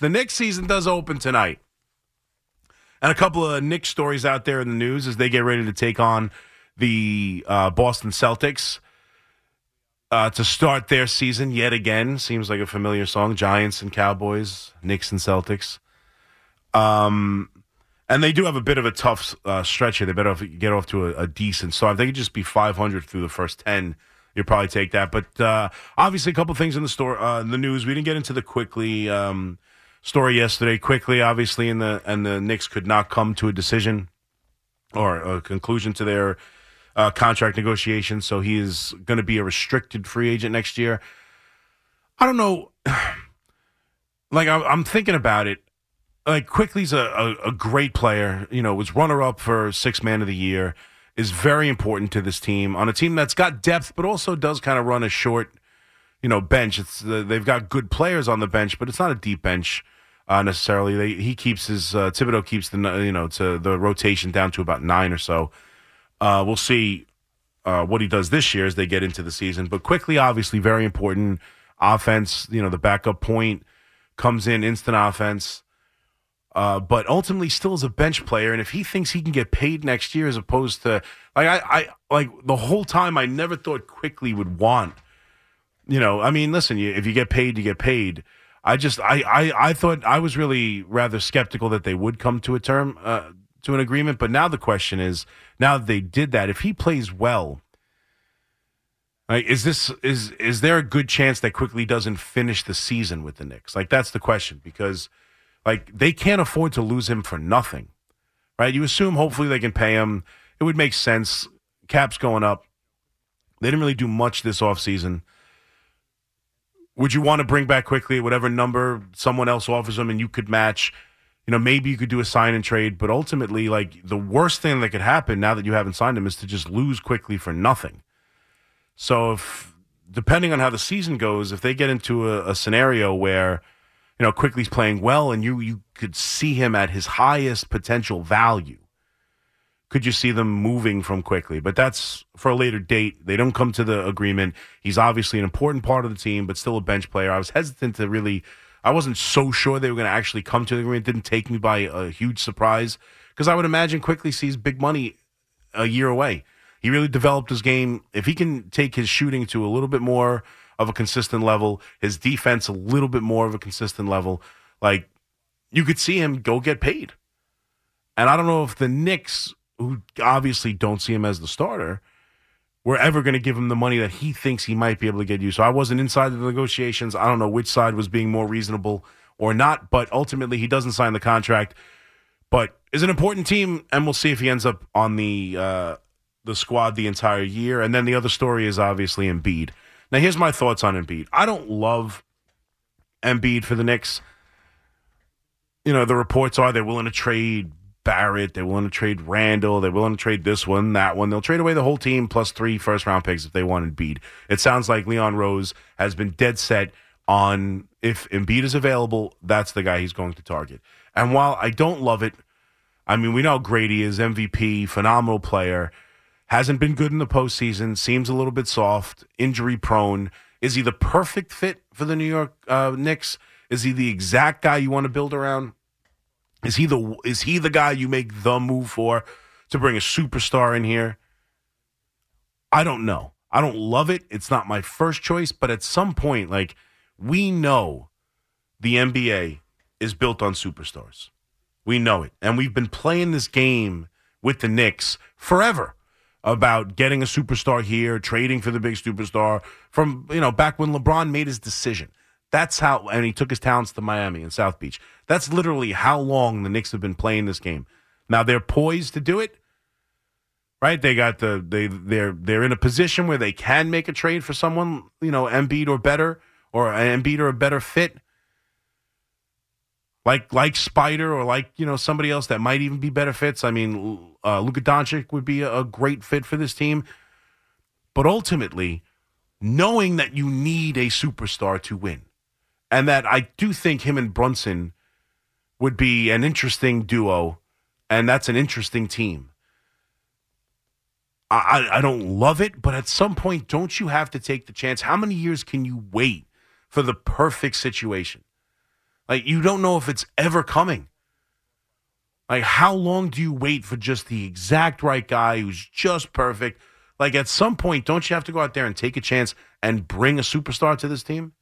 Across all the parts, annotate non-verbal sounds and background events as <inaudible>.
the Knicks season does open tonight. And a couple of Knicks stories out there in the news as they get ready to take on the uh, Boston Celtics uh, to start their season yet again. Seems like a familiar song. Giants and Cowboys, Knicks and Celtics. Um, and they do have a bit of a tough uh, stretch here. They better get off to a, a, decent start. If they could just be 500 through the first 10, you'd probably take that. But uh, obviously, a couple things in the store, uh, in the news. We didn't get into the Quickley. um, story yesterday. Quickley, obviously, and the and the Knicks could not come to a decision or a conclusion to their uh, contract negotiations. So he is going to be a restricted free agent next year. I don't know. <sighs> Like I'm thinking about it like Quickley's a, a, a, great player. You know, was runner up for six man of the year. Is very important to this team on a team that's got depth, but also does kind of run a short, you know, bench. It's uh, they've got good players on the bench, but it's not a deep bench uh, necessarily. They, he keeps his uh, Thibodeau keeps the you know to the rotation down to about nine or so. Uh, we'll see uh, what he does this year as they get into the season. But Quickley, obviously, very important offense. You know, the backup point comes in instant offense. Uh, but ultimately still is a bench player. And if he thinks he can get paid next year as opposed to like I, I like the whole time I never thought Quickley would want, you know, I mean, listen, you, if you get paid, you get paid. I just I, I, I thought I was really rather skeptical that they would come to a term uh, to an agreement. But now the question is, now that they did that, if he plays well, like, is this is is there a good chance that Quickley doesn't finish the season with the Knicks? Like that's the question because like they can't afford to lose him for nothing, right? You assume hopefully they can pay him. It would make sense. Cap's going up. They didn't really do much this offseason. Would you want to bring back Quickley whatever number someone else offers them and you could match? You know, maybe you could do a sign and trade, but ultimately, like the worst thing that could happen now that you haven't signed him is to just lose Quickley for nothing. So if depending on how the season goes, if they get into a, a scenario where you know, Quickley's playing well, and you you could see him at his highest potential value. Could you see them moving from Quickley? But that's for a later date. They don't come to the agreement. He's obviously an important part of the team, but still a bench player. I was hesitant to really. I wasn't so sure they were going to actually come to the agreement. It didn't take me by a huge surprise because I would imagine Quickley sees big money a year away. He really developed his game. If he can take his shooting to a little bit more of a consistent level, his defense a little bit more of a consistent level. Like you could see him go get paid. And I don't know if the Knicks, who obviously don't see him as the starter, were ever going to give him the money that he thinks he might be able to get you. So I wasn't inside the negotiations. I don't know which side was being more reasonable or not, but ultimately he doesn't sign the contract. But is an important team, and we'll see if he ends up on the uh, the squad the entire year. And then the other story is obviously Embiid. Now, here's my thoughts on Embiid. I don't love Embiid for the Knicks. You know, the reports are they're willing to trade Barrett, they're willing to trade Randle. they're willing to trade this one, that one. They'll trade away the whole team plus three first round picks if they want Embiid. It sounds like Leon Rose has been dead set on if Embiid is available, that's the guy he's going to target. And while I don't love it, I mean, we know Grady is MVP, phenomenal player. Hasn't been good in the postseason. Seems a little bit soft, injury prone. Is he the perfect fit for the New York uh, Knicks? Is he the exact guy you want to build around? Is he the is he the guy you make the move for to bring a superstar in here? I don't know. I don't love it. It's not my first choice, but at some point, like we know the NBA is built on superstars. We know it. And we've been playing this game with the Knicks forever about getting a superstar here, trading for the big superstar from, you know, back when LeBron made his decision. That's how, and he took his talents to Miami and South Beach. That's literally how long the Knicks have been playing this game. Now they're poised to do it, right? They got the they they're they're in a position where they can make a trade for someone, you know, Embiid or better, or Embiid or a better fit like like Spida or like you know somebody else that might even be better fits. I mean, uh, Luka Doncic would be a great fit for this team, but ultimately, knowing that you need a superstar to win, and that I do think him and Brunson would be an interesting duo, and that's an interesting team. I, I don't love it, but at some point, don't you have to take the chance? How many years can you wait for the perfect situation? Like you don't know if it's ever coming. Like how long do you wait for just the exact right guy who's just perfect? Like at some point, don't you have to go out there and take a chance and bring a superstar to this team?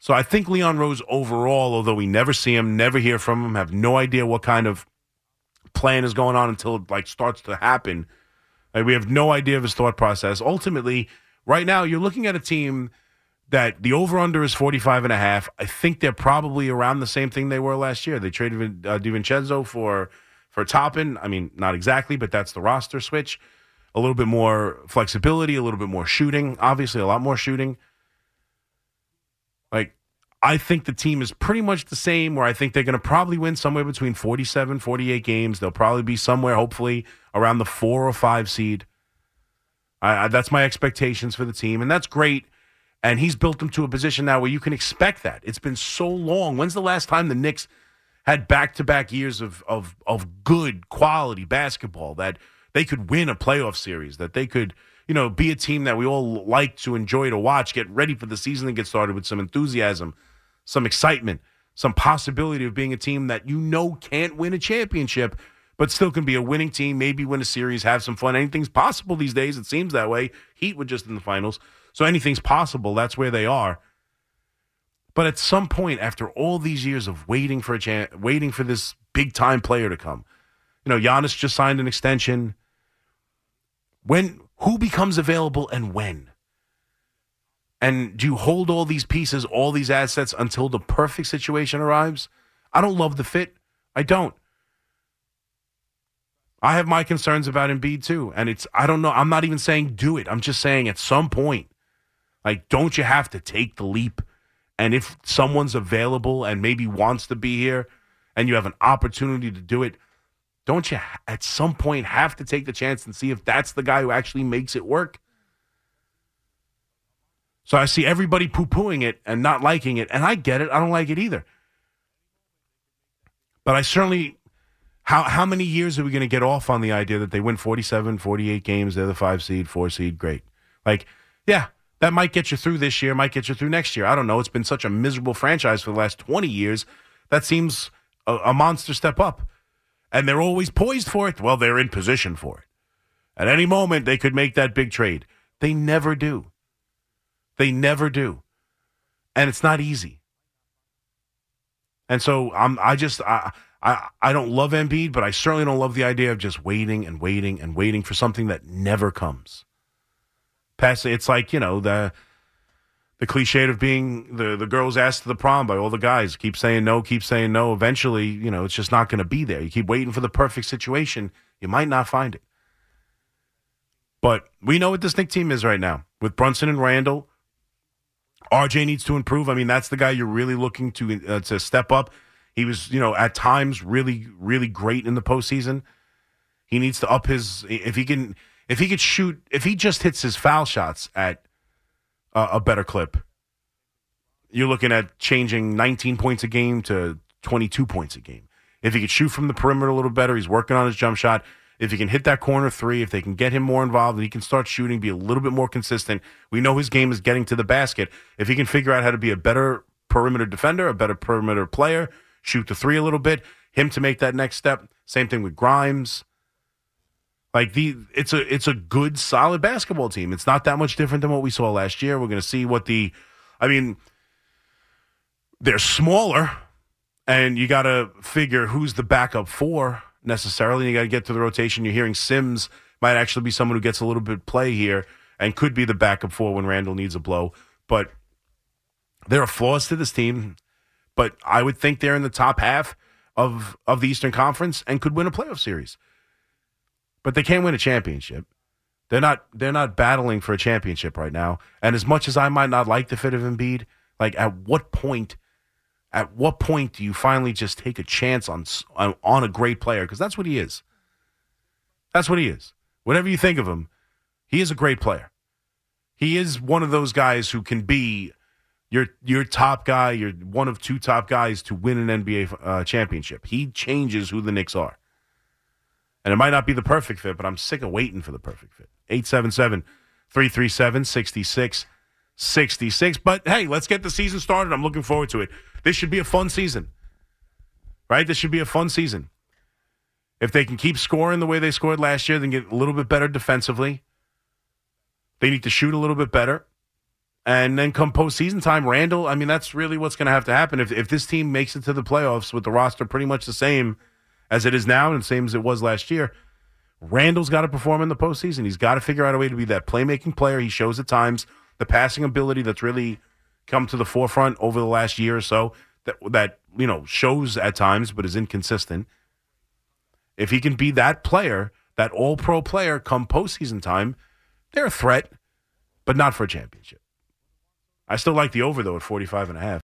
So I think Leon Rose overall, although we never see him, never hear from him, have no idea what kind of plan is going on until it like starts to happen. Like we have no idea of his thought process. Ultimately, right now you're looking at a team that the over under is 45 and a half. I think they're probably around the same thing they were last year. They traded uh, DiVincenzo for for Toppin. I mean, not exactly, but that's the roster switch. A little bit more flexibility, a little bit more shooting, obviously a lot more shooting. I think the team is pretty much the same where I think they're going to probably win somewhere between 47, 48 games. They'll probably be somewhere hopefully around the 4 or 5 seed. I, I, that's my expectations for the team and that's great and he's built them to a position now where you can expect that. It's been so long. When's the last time the Knicks had back to back years of, of, of good quality basketball that they could win a playoff series, that they could, you know, be a team that we all like to enjoy to watch, get ready for the season and get started with some enthusiasm, some excitement, some possibility of being a team that you know can't win a championship, but still can be a winning team, maybe win a series, have some fun. Anything's possible these days. It seems that way. Heat were just in the finals. So anything's possible. That's where they are. But at some point, after all these years of waiting for a chance, waiting for this big time player to come, you know, Giannis just signed an extension. When who becomes available and when? And do you hold all these pieces, all these assets until the perfect situation arrives? I don't love the fit. I don't. I have my concerns about Embiid too. And it's, I don't know. I'm not even saying do it. I'm just saying at some point, like, don't you have to take the leap? And if someone's available and maybe wants to be here and you have an opportunity to do it, don't you at some point have to take the chance and see if that's the guy who actually makes it work? So I see everybody poo pooing it and not liking it. And I get it. I don't like it either. But I certainly, how, how many years are we going to get off on the idea that they win 47, 48 games? They're the five seed, four seed. Great. Like, yeah, that might get you through this year, might get you through next year. I don't know. It's been such a miserable franchise for the last 20 years. That seems a, a monster step up. And they're always poised for it. Well, they're in position for it. At any moment, they could make that big trade. They never do. They never do. And it's not easy. And so I'm I just I I, I don't love Embiid, but I certainly don't love the idea of just waiting and waiting and waiting for something that never comes. Past it's like, you know, the the cliche of being the the girls asked to the prom by all the guys keep saying no keep saying no eventually you know it's just not going to be there you keep waiting for the perfect situation you might not find it but we know what this Knick team is right now with Brunson and Randle RJ needs to improve I mean that's the guy you're really looking to uh, to step up he was you know at times really really great in the postseason he needs to up his if he can if he could shoot, if he just hits his foul shots at uh, a better clip, you're looking at changing 19 points a game to 22 points a game. If he could shoot from the perimeter a little better, he's working on his jump shot. If he can hit that corner three, if they can get him more involved and he can start shooting, be a little bit more consistent. We know his game is getting to the basket. If he can figure out how to be a better perimeter defender, a better perimeter player, shoot the three a little bit, him to make that next step. Same thing with Grimes. Like the it's a it's a good solid basketball team. It's not that much different than what we saw last year. We're going to see what the I mean they're smaller and you got to figure who's the backup for necessarily. You got to get to the rotation. You're hearing Sims might actually be someone who gets a little bit play here and could be the backup for when Randle needs a blow. But there are flaws to this team, but I would think they're in the top half of of the Eastern Conference and could win a playoff series but they can't win a championship. They're not they're not battling for a championship right now. And as much as I might not like the fit of Embiid, like at what point at what point do you finally just take a chance on on a great player because that's what he is. That's what he is. Whatever you think of him, he is a great player. He is one of those guys who can be your your top guy, you're one of two top guys to win an NBA uh, championship. He changes who the Knicks are. And it might not be the perfect fit, but I'm sick of waiting for the perfect fit. 877 337 66 66. But hey, let's get the season started. I'm looking forward to it. This should be a fun season, right? This should be a fun season. If they can keep scoring the way they scored last year, then get a little bit better defensively. They need to shoot a little bit better. And then come postseason time, Randle, I mean, that's really what's going to have to happen. If, if this team makes it to the playoffs with the roster pretty much the same as it is now and same as it was last year, Randle's got to perform in the postseason. He's got to figure out a way to be that playmaking player. He shows at times the passing ability that's really come to the forefront over the last year or so that that you know shows at times but is inconsistent. If he can be that player, that all pro player come postseason time, they're a threat, but not for a championship. I still like the over though at 45 and a half.